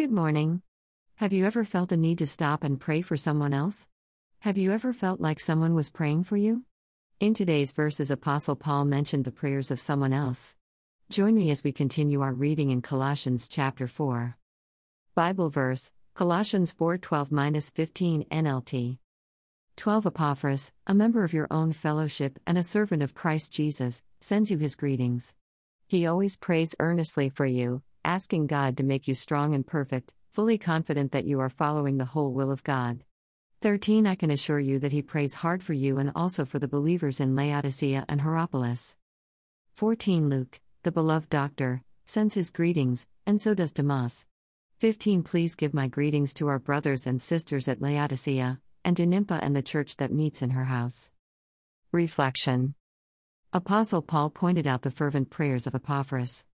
Good morning. Have you ever felt a need to stop and pray for someone else? Have you ever felt like someone was praying for you? In today's verses, Apostle Paul mentioned the prayers of someone else. Join me as we continue our reading in Colossians chapter 4. Bible verse Colossians 4:12 15 NLT. 12 Epaphras, a member of your own fellowship and a servant of Christ Jesus, sends you his greetings. He always prays earnestly for you, asking God to make you strong and perfect, fully confident that you are following the whole will of God. 13 I can assure you that he prays hard for you and also for the believers in Laodicea and Hierapolis. 14 Luke, the beloved doctor, sends his greetings, and so does Demas. 15 Please give my greetings to our brothers and sisters at Laodicea, and to Nympha and the church that meets in her house. Reflection Apostle Paul pointed out the fervent prayers of Epaphras.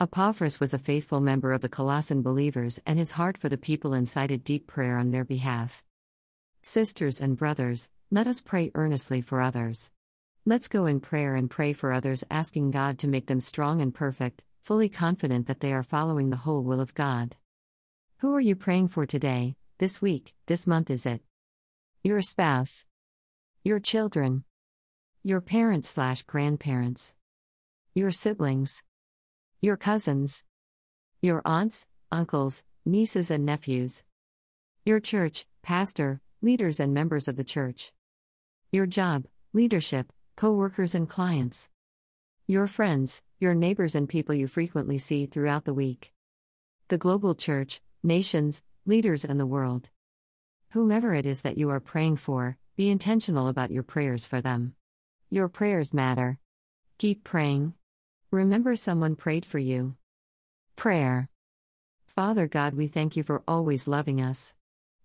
Epaphras was a faithful member of the Colossian believers, and his heart for the people incited deep prayer on their behalf. Sisters and brothers, let us pray earnestly for others. Let's go in prayer and pray for others, asking God to make them strong and perfect, fully confident that they are following the whole will of God. Who are you praying for today, this week, this month is it? Your spouse, your children, your parents slash grandparents, your siblings your cousins, your aunts, uncles, nieces, and nephews, your church, pastor, leaders, and members of the church, your job, leadership, co workers, and clients, your friends, your neighbors, and people you frequently see throughout the week, the global church, nations, leaders, and the world. Whomever it is that you are praying for, be intentional about your prayers for them. Your prayers matter. Keep praying. Remember someone prayed for you. Prayer. Father God, we thank you for always loving us.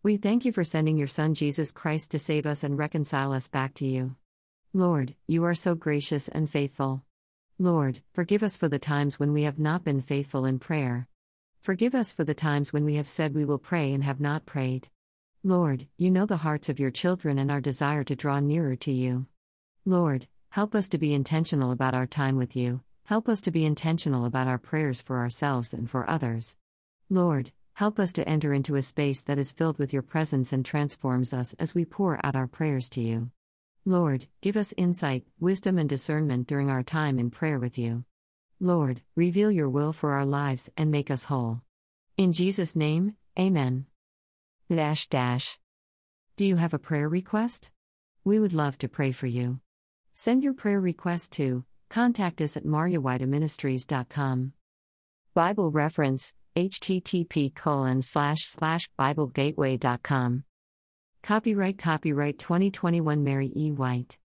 We thank you for sending your Son Jesus Christ to save us and reconcile us back to you. Lord, you are so gracious and faithful. Lord, forgive us for the times when we have not been faithful in prayer. Forgive us for the times when we have said we will pray and have not prayed. Lord, you know the hearts of your children and our desire to draw nearer to you. Lord, help us to be intentional about our time with you, Help us to be intentional about our prayers for ourselves and for others. Lord, help us to enter into a space that is filled with your presence and transforms us as we pour out our prayers to you. Lord, give us insight, wisdom, and discernment during our time in prayer with you. Lord, reveal your will for our lives and make us whole. In Jesus' name, Amen. Dash dash. Do you have a prayer request? We would love to pray for you. Send your prayer request to Contact us at mariawhiteministries.com. Bible reference http colon slash slash biblegateway.com. Copyright Copyright 2021 Mary E. White.